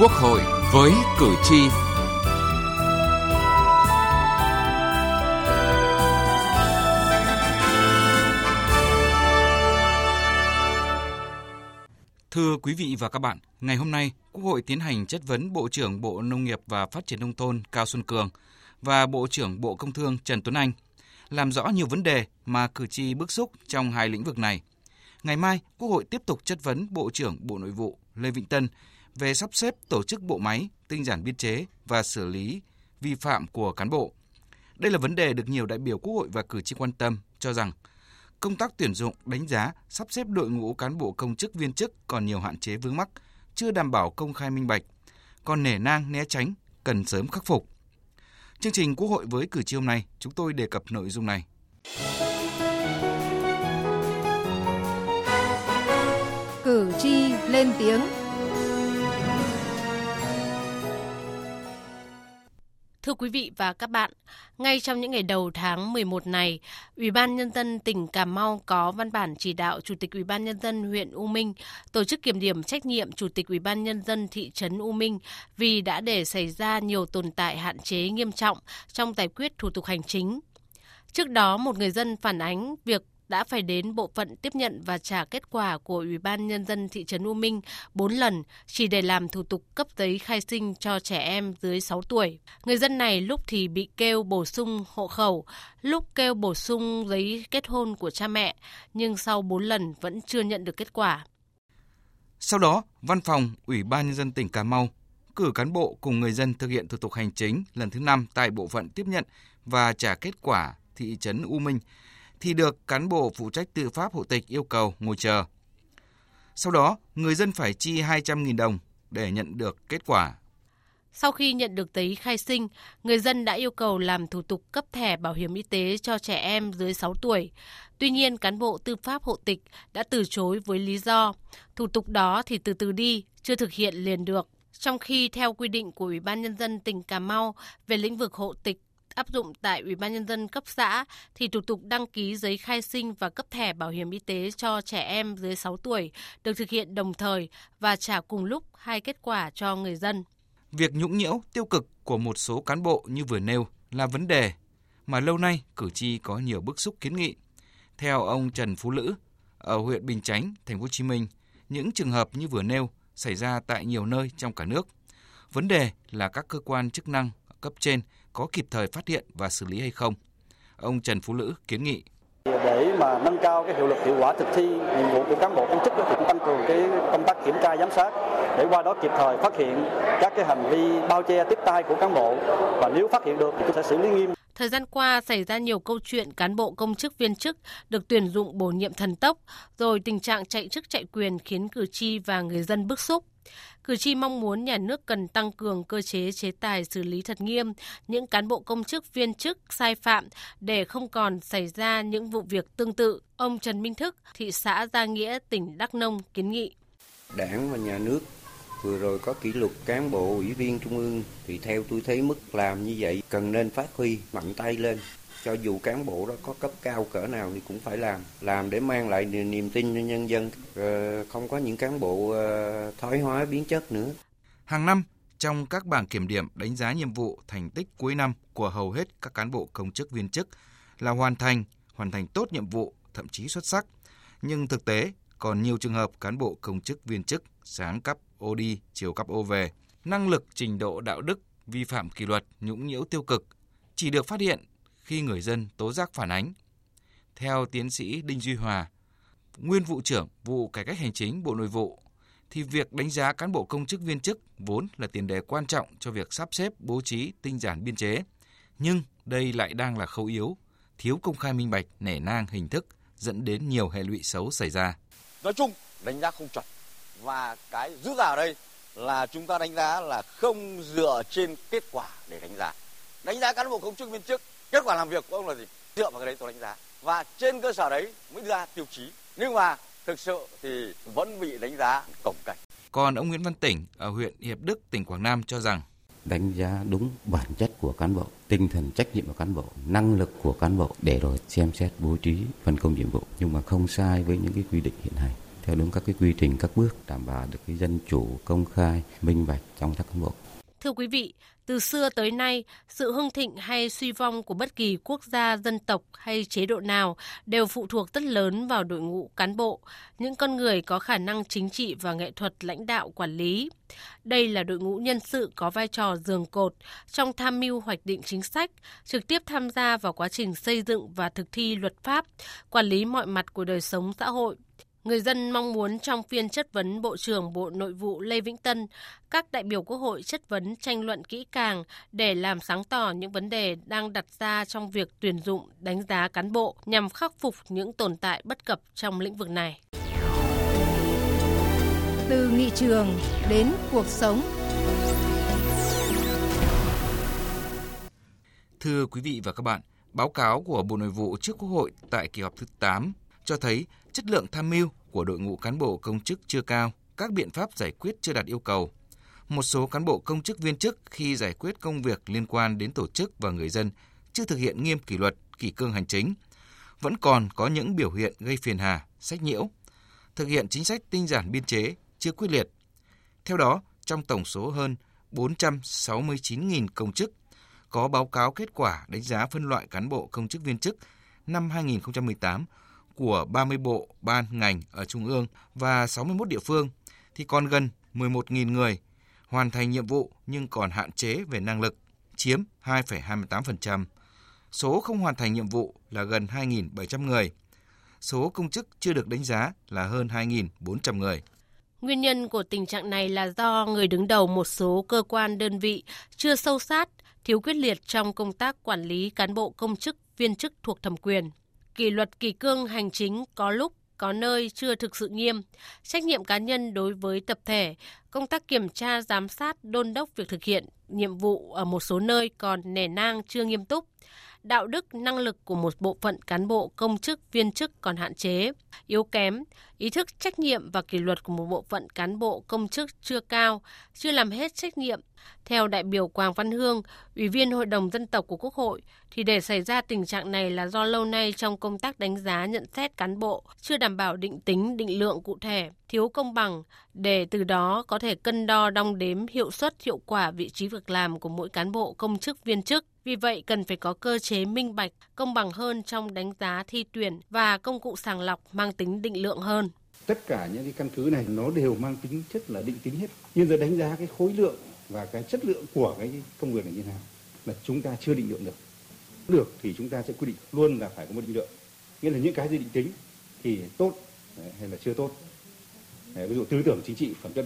Quốc hội với cử tri. Thưa quý vị và các bạn, ngày hôm nay, Quốc hội tiến hành chất vấn Bộ trưởng Bộ Nông nghiệp và Phát triển Nông thôn Cao Xuân Cường và Bộ trưởng Bộ Công Thương Trần Tuấn Anh, làm rõ nhiều vấn đề mà cử tri bức xúc trong hai lĩnh vực này. Ngày mai, Quốc hội tiếp tục chất vấn Bộ trưởng Bộ Nội vụ Lê Vĩnh Tân về sắp xếp tổ chức bộ máy, tinh giản biên chế và xử lý vi phạm của cán bộ. Đây là vấn đề được nhiều đại biểu Quốc hội và cử tri quan tâm cho rằng công tác tuyển dụng, đánh giá, sắp xếp đội ngũ cán bộ công chức viên chức còn nhiều hạn chế vướng mắc, chưa đảm bảo công khai minh bạch, còn nể nang né tránh cần sớm khắc phục. Chương trình Quốc hội với cử tri hôm nay, chúng tôi đề cập nội dung này. Cử tri lên tiếng Thưa quý vị và các bạn, ngay trong những ngày đầu tháng 11 này, Ủy ban nhân dân tỉnh Cà Mau có văn bản chỉ đạo Chủ tịch Ủy ban nhân dân huyện U Minh tổ chức kiểm điểm trách nhiệm Chủ tịch Ủy ban nhân dân thị trấn U Minh vì đã để xảy ra nhiều tồn tại hạn chế nghiêm trọng trong giải quyết thủ tục hành chính. Trước đó, một người dân phản ánh việc đã phải đến bộ phận tiếp nhận và trả kết quả của Ủy ban Nhân dân thị trấn U Minh 4 lần chỉ để làm thủ tục cấp giấy khai sinh cho trẻ em dưới 6 tuổi. Người dân này lúc thì bị kêu bổ sung hộ khẩu, lúc kêu bổ sung giấy kết hôn của cha mẹ, nhưng sau 4 lần vẫn chưa nhận được kết quả. Sau đó, Văn phòng Ủy ban Nhân dân tỉnh Cà Mau cử cán bộ cùng người dân thực hiện thủ tục hành chính lần thứ 5 tại bộ phận tiếp nhận và trả kết quả thị trấn U Minh thì được cán bộ phụ trách tư pháp hộ tịch yêu cầu ngồi chờ. Sau đó, người dân phải chi 200.000 đồng để nhận được kết quả. Sau khi nhận được giấy khai sinh, người dân đã yêu cầu làm thủ tục cấp thẻ bảo hiểm y tế cho trẻ em dưới 6 tuổi. Tuy nhiên, cán bộ tư pháp hộ tịch đã từ chối với lý do thủ tục đó thì từ từ đi, chưa thực hiện liền được. Trong khi theo quy định của Ủy ban nhân dân tỉnh Cà Mau về lĩnh vực hộ tịch áp dụng tại Ủy ban nhân dân cấp xã thì thủ tục đăng ký giấy khai sinh và cấp thẻ bảo hiểm y tế cho trẻ em dưới 6 tuổi được thực hiện đồng thời và trả cùng lúc hai kết quả cho người dân. Việc nhũng nhiễu tiêu cực của một số cán bộ như vừa nêu là vấn đề mà lâu nay cử tri có nhiều bức xúc kiến nghị. Theo ông Trần Phú Lữ ở huyện Bình Chánh, thành phố Hồ Chí Minh, những trường hợp như vừa nêu xảy ra tại nhiều nơi trong cả nước. Vấn đề là các cơ quan chức năng cấp trên có kịp thời phát hiện và xử lý hay không. Ông Trần Phú Lữ kiến nghị để mà nâng cao cái hiệu lực hiệu quả thực thi nhiệm vụ của cán bộ công chức thì cũng tăng cường cái công tác kiểm tra giám sát để qua đó kịp thời phát hiện các cái hành vi bao che tiếp tay của cán bộ và nếu phát hiện được thì cũng sẽ xử lý nghiêm. Thời gian qua xảy ra nhiều câu chuyện cán bộ công chức viên chức được tuyển dụng bổ nhiệm thần tốc, rồi tình trạng chạy chức chạy quyền khiến cử tri và người dân bức xúc. Cử tri mong muốn nhà nước cần tăng cường cơ chế chế tài xử lý thật nghiêm những cán bộ công chức viên chức sai phạm để không còn xảy ra những vụ việc tương tự. Ông Trần Minh Thức, thị xã Gia Nghĩa, tỉnh Đắk Nông kiến nghị. Đảng và nhà nước vừa rồi có kỷ luật cán bộ ủy viên trung ương thì theo tôi thấy mức làm như vậy cần nên phát huy mạnh tay lên cho dù cán bộ đó có cấp cao cỡ nào thì cũng phải làm. Làm để mang lại niềm tin cho nhân dân ờ, không có những cán bộ ờ, thoái hóa, biến chất nữa. Hàng năm, trong các bảng kiểm điểm đánh giá nhiệm vụ thành tích cuối năm của hầu hết các cán bộ công chức viên chức là hoàn thành hoàn thành tốt nhiệm vụ, thậm chí xuất sắc. Nhưng thực tế, còn nhiều trường hợp cán bộ công chức viên chức sáng cấp ô đi, chiều cấp ô về. Năng lực, trình độ, đạo đức vi phạm kỷ luật, nhũng nhiễu tiêu cực chỉ được phát hiện khi người dân tố giác phản ánh. Theo tiến sĩ Đinh Duy Hòa, nguyên vụ trưởng vụ cải cách hành chính Bộ Nội vụ, thì việc đánh giá cán bộ công chức viên chức vốn là tiền đề quan trọng cho việc sắp xếp bố trí tinh giản biên chế. Nhưng đây lại đang là khâu yếu, thiếu công khai minh bạch, nể nang hình thức dẫn đến nhiều hệ lụy xấu xảy ra. Nói chung, đánh giá không chuẩn. Và cái rút ra ở đây là chúng ta đánh giá là không dựa trên kết quả để đánh giá. Đánh giá cán bộ công chức viên chức kết quả làm việc của ông là gì? Dựa vào cái đấy tôi đánh giá. Và trên cơ sở đấy mới ra tiêu chí. Nhưng mà thực sự thì vẫn bị đánh giá cổng cảnh. Còn ông Nguyễn Văn Tỉnh ở huyện Hiệp Đức tỉnh Quảng Nam cho rằng đánh giá đúng bản chất của cán bộ, tinh thần trách nhiệm của cán bộ, năng lực của cán bộ để rồi xem xét bố trí phân công nhiệm vụ. Nhưng mà không sai với những cái quy định hiện hành. Theo đúng các cái quy trình các bước đảm bảo được cái dân chủ công khai minh bạch trong các cán bộ Thưa quý vị, từ xưa tới nay, sự hưng thịnh hay suy vong của bất kỳ quốc gia, dân tộc hay chế độ nào đều phụ thuộc rất lớn vào đội ngũ cán bộ, những con người có khả năng chính trị và nghệ thuật lãnh đạo quản lý. Đây là đội ngũ nhân sự có vai trò giường cột trong tham mưu hoạch định chính sách, trực tiếp tham gia vào quá trình xây dựng và thực thi luật pháp, quản lý mọi mặt của đời sống xã hội, Người dân mong muốn trong phiên chất vấn Bộ trưởng Bộ Nội vụ Lê Vĩnh Tân, các đại biểu Quốc hội chất vấn tranh luận kỹ càng để làm sáng tỏ những vấn đề đang đặt ra trong việc tuyển dụng, đánh giá cán bộ nhằm khắc phục những tồn tại bất cập trong lĩnh vực này. Từ nghị trường đến cuộc sống. Thưa quý vị và các bạn, báo cáo của Bộ Nội vụ trước Quốc hội tại kỳ họp thứ 8 cho thấy chất lượng tham mưu của đội ngũ cán bộ công chức chưa cao, các biện pháp giải quyết chưa đạt yêu cầu. Một số cán bộ công chức viên chức khi giải quyết công việc liên quan đến tổ chức và người dân chưa thực hiện nghiêm kỷ luật, kỷ cương hành chính, vẫn còn có những biểu hiện gây phiền hà, sách nhiễu, thực hiện chính sách tinh giản biên chế chưa quyết liệt. Theo đó, trong tổng số hơn 469.000 công chức có báo cáo kết quả đánh giá phân loại cán bộ công chức viên chức năm 2018 của 30 bộ, ban, ngành ở Trung ương và 61 địa phương thì còn gần 11.000 người hoàn thành nhiệm vụ nhưng còn hạn chế về năng lực, chiếm 2,28%. Số không hoàn thành nhiệm vụ là gần 2.700 người. Số công chức chưa được đánh giá là hơn 2.400 người. Nguyên nhân của tình trạng này là do người đứng đầu một số cơ quan đơn vị chưa sâu sát, thiếu quyết liệt trong công tác quản lý cán bộ công chức, viên chức thuộc thẩm quyền kỷ luật kỷ cương hành chính có lúc có nơi chưa thực sự nghiêm, trách nhiệm cá nhân đối với tập thể, công tác kiểm tra giám sát đôn đốc việc thực hiện nhiệm vụ ở một số nơi còn nề nang chưa nghiêm túc, đạo đức năng lực của một bộ phận cán bộ công chức viên chức còn hạn chế, yếu kém, ý thức trách nhiệm và kỷ luật của một bộ phận cán bộ công chức chưa cao, chưa làm hết trách nhiệm. Theo đại biểu Quang Văn Hương, Ủy viên Hội đồng Dân tộc của Quốc hội, thì để xảy ra tình trạng này là do lâu nay trong công tác đánh giá nhận xét cán bộ chưa đảm bảo định tính, định lượng cụ thể, thiếu công bằng, để từ đó có thể cân đo đong đếm hiệu suất, hiệu quả vị trí việc làm của mỗi cán bộ công chức viên chức vì vậy, cần phải có cơ chế minh bạch, công bằng hơn trong đánh giá thi tuyển và công cụ sàng lọc mang tính định lượng hơn. Tất cả những cái căn cứ này nó đều mang tính chất là định tính hết. Nhưng giờ đánh giá cái khối lượng và cái chất lượng của cái công việc này như thế nào là chúng ta chưa định lượng được. Được thì chúng ta sẽ quy định luôn là phải có một định lượng. Nghĩa là những cái gì định tính thì tốt hay là chưa tốt. Ví dụ tư tưởng chính trị phẩm chất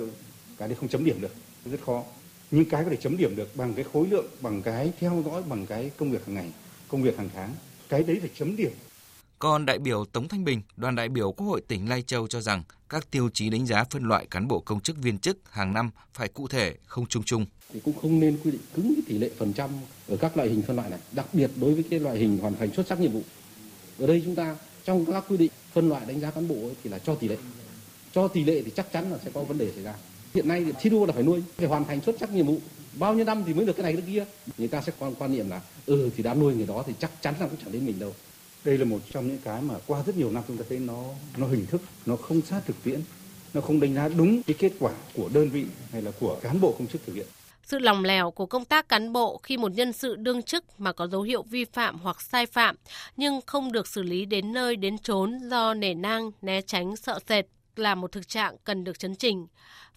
cái đấy không chấm điểm được rất khó những cái có thể chấm điểm được bằng cái khối lượng bằng cái theo dõi bằng cái công việc hàng ngày công việc hàng tháng cái đấy phải chấm điểm còn đại biểu Tống Thanh Bình, đoàn đại biểu Quốc hội tỉnh Lai Châu cho rằng các tiêu chí đánh giá phân loại cán bộ công chức viên chức hàng năm phải cụ thể, không chung chung. Thì cũng không nên quy định cứng cái tỷ lệ phần trăm ở các loại hình phân loại này, đặc biệt đối với cái loại hình hoàn thành xuất sắc nhiệm vụ. Ở đây chúng ta trong các quy định phân loại đánh giá cán bộ thì là cho tỷ lệ. Cho tỷ lệ thì chắc chắn là sẽ có vấn đề xảy ra hiện nay thi đua là phải nuôi phải hoàn thành xuất sắc nhiệm vụ. Bao nhiêu năm thì mới được cái này cái kia? Người ta sẽ quan quan niệm là ừ thì đã nuôi người đó thì chắc chắn là cũng chẳng đến mình đâu. Đây là một trong những cái mà qua rất nhiều năm chúng ta thấy nó nó hình thức nó không sát thực tiễn nó không đánh giá đúng cái kết quả của đơn vị hay là của cán bộ công chức thực hiện. Sự lòng lèo của công tác cán bộ khi một nhân sự đương chức mà có dấu hiệu vi phạm hoặc sai phạm nhưng không được xử lý đến nơi đến chốn do nể nang, né tránh, sợ sệt là một thực trạng cần được chấn chỉnh.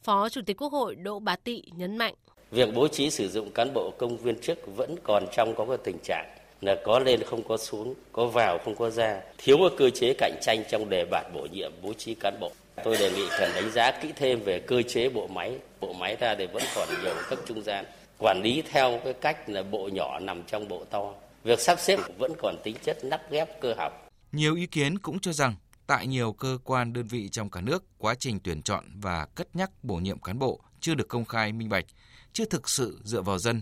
Phó Chủ tịch Quốc hội Đỗ Bá Tị nhấn mạnh. Việc bố trí sử dụng cán bộ công viên chức vẫn còn trong có cái tình trạng là có lên không có xuống, có vào không có ra, thiếu một cơ chế cạnh tranh trong đề bạt bổ nhiệm bố trí cán bộ. Tôi đề nghị cần đánh giá kỹ thêm về cơ chế bộ máy. Bộ máy ra thì vẫn còn nhiều cấp trung gian. Quản lý theo cái cách là bộ nhỏ nằm trong bộ to. Việc sắp xếp vẫn còn tính chất nắp ghép cơ học. Nhiều ý kiến cũng cho rằng tại nhiều cơ quan đơn vị trong cả nước, quá trình tuyển chọn và cất nhắc bổ nhiệm cán bộ chưa được công khai minh bạch, chưa thực sự dựa vào dân.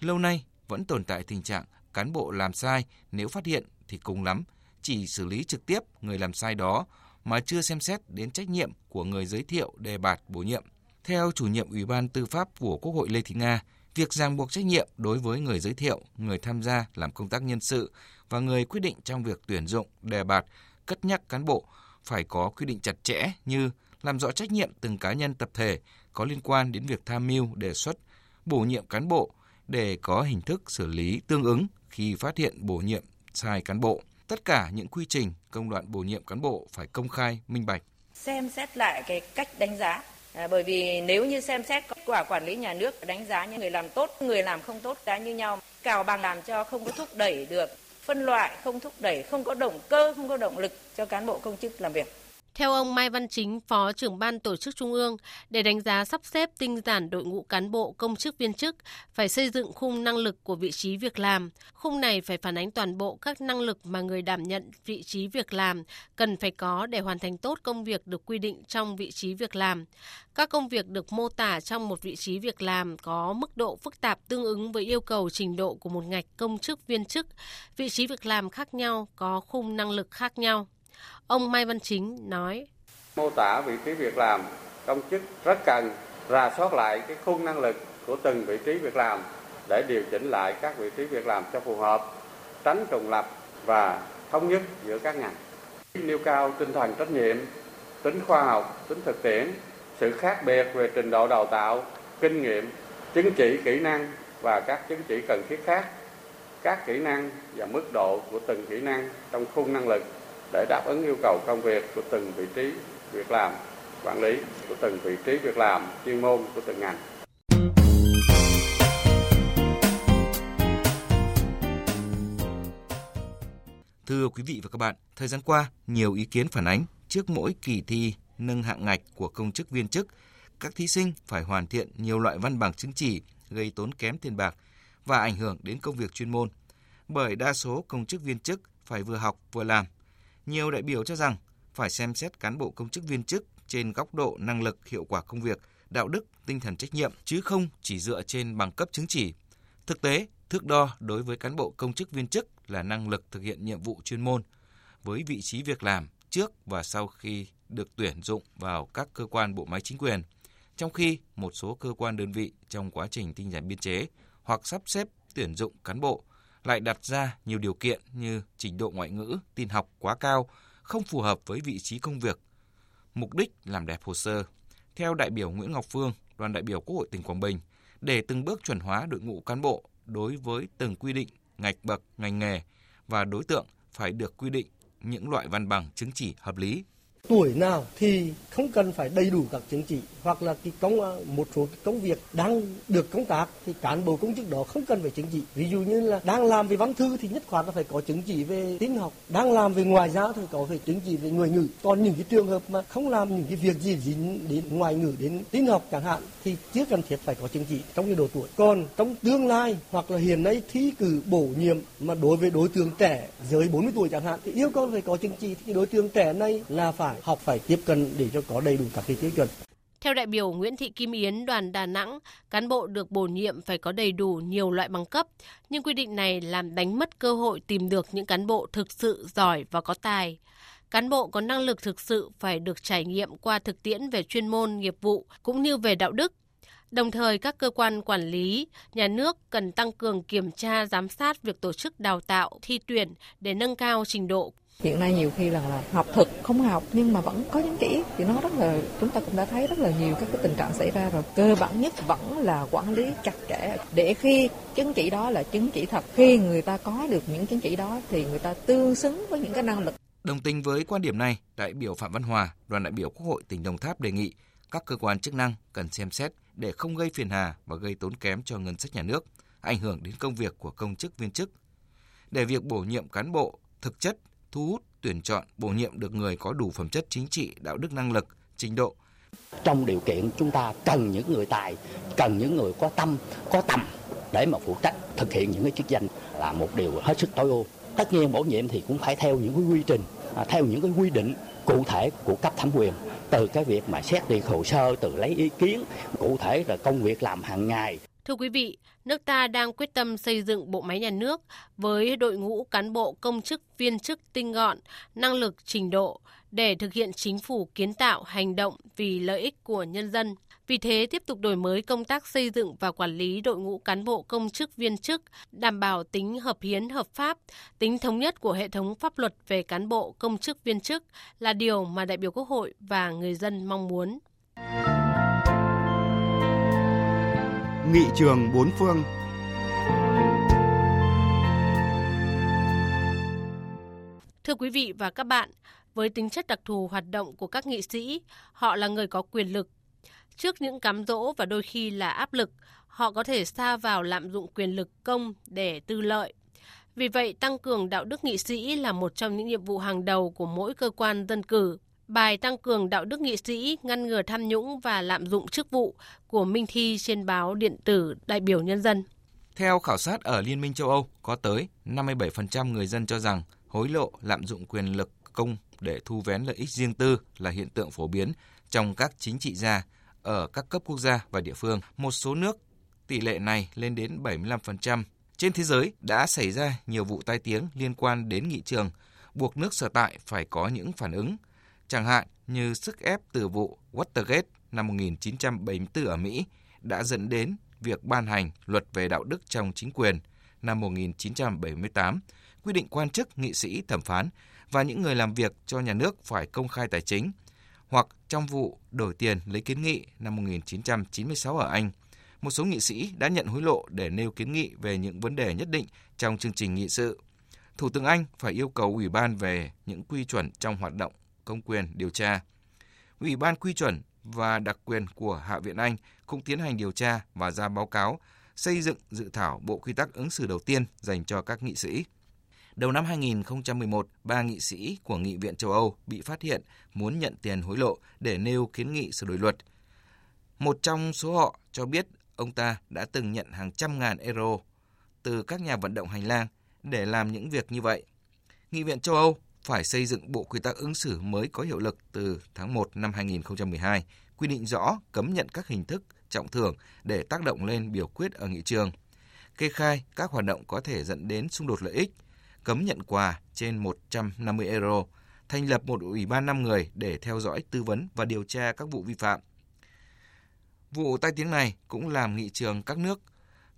Lâu nay vẫn tồn tại tình trạng cán bộ làm sai nếu phát hiện thì cùng lắm chỉ xử lý trực tiếp người làm sai đó mà chưa xem xét đến trách nhiệm của người giới thiệu đề bạt bổ nhiệm. Theo chủ nhiệm Ủy ban Tư pháp của Quốc hội Lê Thị Nga, việc ràng buộc trách nhiệm đối với người giới thiệu, người tham gia làm công tác nhân sự và người quyết định trong việc tuyển dụng, đề bạt cất nhắc cán bộ phải có quy định chặt chẽ như làm rõ trách nhiệm từng cá nhân tập thể có liên quan đến việc tham mưu, đề xuất, bổ nhiệm cán bộ để có hình thức xử lý tương ứng khi phát hiện bổ nhiệm sai cán bộ. Tất cả những quy trình, công đoạn bổ nhiệm cán bộ phải công khai, minh bạch. Xem xét lại cái cách đánh giá À, bởi vì nếu như xem xét kết quả quản lý nhà nước đánh giá những người làm tốt, người làm không tốt cái như nhau, cào bằng làm cho không có thúc đẩy được, phân loại không thúc đẩy, không có động cơ, không có động lực cho cán bộ công chức làm việc. Theo ông Mai Văn Chính, Phó trưởng ban tổ chức Trung ương, để đánh giá sắp xếp tinh giản đội ngũ cán bộ công chức viên chức, phải xây dựng khung năng lực của vị trí việc làm. Khung này phải phản ánh toàn bộ các năng lực mà người đảm nhận vị trí việc làm cần phải có để hoàn thành tốt công việc được quy định trong vị trí việc làm. Các công việc được mô tả trong một vị trí việc làm có mức độ phức tạp tương ứng với yêu cầu trình độ của một ngạch công chức viên chức. Vị trí việc làm khác nhau có khung năng lực khác nhau. Ông Mai Văn Chính nói. Mô tả vị trí việc làm, công chức rất cần rà soát lại cái khung năng lực của từng vị trí việc làm để điều chỉnh lại các vị trí việc làm cho phù hợp, tránh trùng lập và thống nhất giữa các ngành. Nêu cao tinh thần trách nhiệm, tính khoa học, tính thực tiễn, sự khác biệt về trình độ đào tạo, kinh nghiệm, chứng chỉ kỹ năng và các chứng chỉ cần thiết khác, các kỹ năng và mức độ của từng kỹ năng trong khung năng lực để đáp ứng yêu cầu công việc của từng vị trí việc làm, quản lý của từng vị trí việc làm, chuyên môn của từng ngành. Thưa quý vị và các bạn, thời gian qua, nhiều ý kiến phản ánh trước mỗi kỳ thi nâng hạng ngạch của công chức viên chức, các thí sinh phải hoàn thiện nhiều loại văn bằng chứng chỉ gây tốn kém tiền bạc và ảnh hưởng đến công việc chuyên môn. Bởi đa số công chức viên chức phải vừa học vừa làm nhiều đại biểu cho rằng phải xem xét cán bộ công chức viên chức trên góc độ năng lực, hiệu quả công việc, đạo đức, tinh thần trách nhiệm chứ không chỉ dựa trên bằng cấp chứng chỉ. Thực tế, thước đo đối với cán bộ công chức viên chức là năng lực thực hiện nhiệm vụ chuyên môn với vị trí việc làm trước và sau khi được tuyển dụng vào các cơ quan bộ máy chính quyền, trong khi một số cơ quan đơn vị trong quá trình tinh giản biên chế hoặc sắp xếp tuyển dụng cán bộ lại đặt ra nhiều điều kiện như trình độ ngoại ngữ, tin học quá cao, không phù hợp với vị trí công việc. Mục đích làm đẹp hồ sơ. Theo đại biểu Nguyễn Ngọc Phương, đoàn đại biểu Quốc hội tỉnh Quảng Bình, để từng bước chuẩn hóa đội ngũ cán bộ đối với từng quy định, ngạch bậc, ngành nghề và đối tượng phải được quy định những loại văn bằng chứng chỉ hợp lý tuổi nào thì không cần phải đầy đủ các chứng chỉ, hoặc là cái công à, một số cái công việc đang được công tác thì cán bộ công chức đó không cần phải chứng chỉ. Ví dụ như là đang làm về văn thư thì nhất khoản là phải có chứng chỉ về tin học, đang làm về ngoại giao thì có phải chứng chỉ về ngoại ngữ. Còn những cái trường hợp mà không làm những cái việc gì dính đến ngoại ngữ, đến tin học chẳng hạn thì chưa cần thiết phải có chứng chỉ trong cái độ tuổi. Còn trong tương lai hoặc là hiện nay thi cử bổ nhiệm mà đối với đối tượng trẻ dưới 40 tuổi chẳng hạn thì yêu cầu phải có chứng chỉ. Thì đối tượng trẻ này là phải học phải tiếp cận để cho có đầy đủ các cái tiêu chuẩn. Theo đại biểu Nguyễn Thị Kim Yến, đoàn Đà Nẵng, cán bộ được bổ nhiệm phải có đầy đủ nhiều loại bằng cấp, nhưng quy định này làm đánh mất cơ hội tìm được những cán bộ thực sự giỏi và có tài. Cán bộ có năng lực thực sự phải được trải nghiệm qua thực tiễn về chuyên môn, nghiệp vụ cũng như về đạo đức. Đồng thời, các cơ quan quản lý, nhà nước cần tăng cường kiểm tra, giám sát việc tổ chức đào tạo, thi tuyển để nâng cao trình độ hiện nay nhiều khi là, là học thực không học nhưng mà vẫn có chứng chỉ thì nó rất là chúng ta cũng đã thấy rất là nhiều các cái tình trạng xảy ra rồi. Cơ bản nhất vẫn là quản lý chặt chẽ. Để khi chứng chỉ đó là chứng chỉ thật khi người ta có được những chứng chỉ đó thì người ta tương xứng với những cái năng lực. Đồng tình với quan điểm này, đại biểu Phạm Văn Hòa, đoàn đại biểu Quốc hội tỉnh Đồng Tháp đề nghị các cơ quan chức năng cần xem xét để không gây phiền hà và gây tốn kém cho ngân sách nhà nước, ảnh hưởng đến công việc của công chức viên chức. Để việc bổ nhiệm cán bộ thực chất thu hút, tuyển chọn, bổ nhiệm được người có đủ phẩm chất chính trị, đạo đức năng lực, trình độ. Trong điều kiện chúng ta cần những người tài, cần những người có tâm, có tầm để mà phụ trách thực hiện những cái chức danh là một điều hết sức tối ưu. Tất nhiên bổ nhiệm thì cũng phải theo những cái quy trình, à, theo những cái quy định cụ thể của cấp thẩm quyền từ cái việc mà xét duyệt hồ sơ từ lấy ý kiến cụ thể là công việc làm hàng ngày Thưa quý vị, nước ta đang quyết tâm xây dựng bộ máy nhà nước với đội ngũ cán bộ công chức viên chức tinh gọn, năng lực trình độ để thực hiện chính phủ kiến tạo hành động vì lợi ích của nhân dân. Vì thế, tiếp tục đổi mới công tác xây dựng và quản lý đội ngũ cán bộ công chức viên chức, đảm bảo tính hợp hiến hợp pháp, tính thống nhất của hệ thống pháp luật về cán bộ công chức viên chức là điều mà đại biểu Quốc hội và người dân mong muốn. Nghị trường bốn phương Thưa quý vị và các bạn, với tính chất đặc thù hoạt động của các nghị sĩ, họ là người có quyền lực. Trước những cám dỗ và đôi khi là áp lực, họ có thể xa vào lạm dụng quyền lực công để tư lợi. Vì vậy, tăng cường đạo đức nghị sĩ là một trong những nhiệm vụ hàng đầu của mỗi cơ quan dân cử. Bài tăng cường đạo đức nghị sĩ, ngăn ngừa tham nhũng và lạm dụng chức vụ của Minh Thi trên báo điện tử Đại biểu Nhân dân. Theo khảo sát ở Liên minh châu Âu, có tới 57% người dân cho rằng hối lộ, lạm dụng quyền lực công để thu vén lợi ích riêng tư là hiện tượng phổ biến trong các chính trị gia ở các cấp quốc gia và địa phương. Một số nước tỷ lệ này lên đến 75%. Trên thế giới đã xảy ra nhiều vụ tai tiếng liên quan đến nghị trường, buộc nước sở tại phải có những phản ứng, chẳng hạn như sức ép từ vụ Watergate năm 1974 ở Mỹ đã dẫn đến việc ban hành luật về đạo đức trong chính quyền năm 1978, quy định quan chức, nghị sĩ, thẩm phán và những người làm việc cho nhà nước phải công khai tài chính, hoặc trong vụ đổi tiền lấy kiến nghị năm 1996 ở Anh, một số nghị sĩ đã nhận hối lộ để nêu kiến nghị về những vấn đề nhất định trong chương trình nghị sự. Thủ tướng Anh phải yêu cầu Ủy ban về những quy chuẩn trong hoạt động công quyền điều tra. Ủy ban quy chuẩn và đặc quyền của Hạ viện Anh cũng tiến hành điều tra và ra báo cáo xây dựng dự thảo bộ quy tắc ứng xử đầu tiên dành cho các nghị sĩ. Đầu năm 2011, ba nghị sĩ của Nghị viện châu Âu bị phát hiện muốn nhận tiền hối lộ để nêu kiến nghị sửa đổi luật. Một trong số họ cho biết ông ta đã từng nhận hàng trăm ngàn euro từ các nhà vận động hành lang để làm những việc như vậy. Nghị viện châu Âu phải xây dựng bộ quy tắc ứng xử mới có hiệu lực từ tháng 1 năm 2012, quy định rõ cấm nhận các hình thức trọng thưởng để tác động lên biểu quyết ở nghị trường. Kê khai các hoạt động có thể dẫn đến xung đột lợi ích, cấm nhận quà trên 150 euro, thành lập một ủy ban 5 người để theo dõi, tư vấn và điều tra các vụ vi phạm. Vụ tai tiếng này cũng làm nghị trường các nước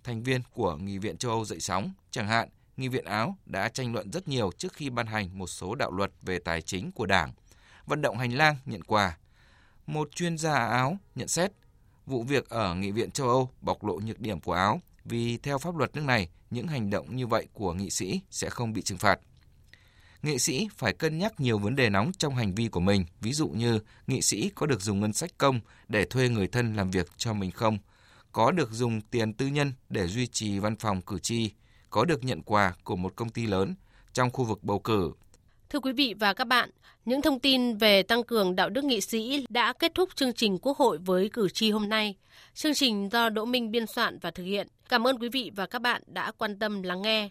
thành viên của Nghị viện châu Âu dậy sóng, chẳng hạn Nghị viện Áo đã tranh luận rất nhiều trước khi ban hành một số đạo luật về tài chính của Đảng. Vận động hành lang nhận quà. Một chuyên gia Áo nhận xét vụ việc ở Nghị viện châu Âu bộc lộ nhược điểm của Áo vì theo pháp luật nước này, những hành động như vậy của nghị sĩ sẽ không bị trừng phạt. Nghị sĩ phải cân nhắc nhiều vấn đề nóng trong hành vi của mình, ví dụ như nghị sĩ có được dùng ngân sách công để thuê người thân làm việc cho mình không, có được dùng tiền tư nhân để duy trì văn phòng cử tri, có được nhận quà của một công ty lớn trong khu vực bầu cử. Thưa quý vị và các bạn, những thông tin về tăng cường đạo đức nghị sĩ đã kết thúc chương trình Quốc hội với cử tri hôm nay. Chương trình do Đỗ Minh biên soạn và thực hiện. Cảm ơn quý vị và các bạn đã quan tâm lắng nghe.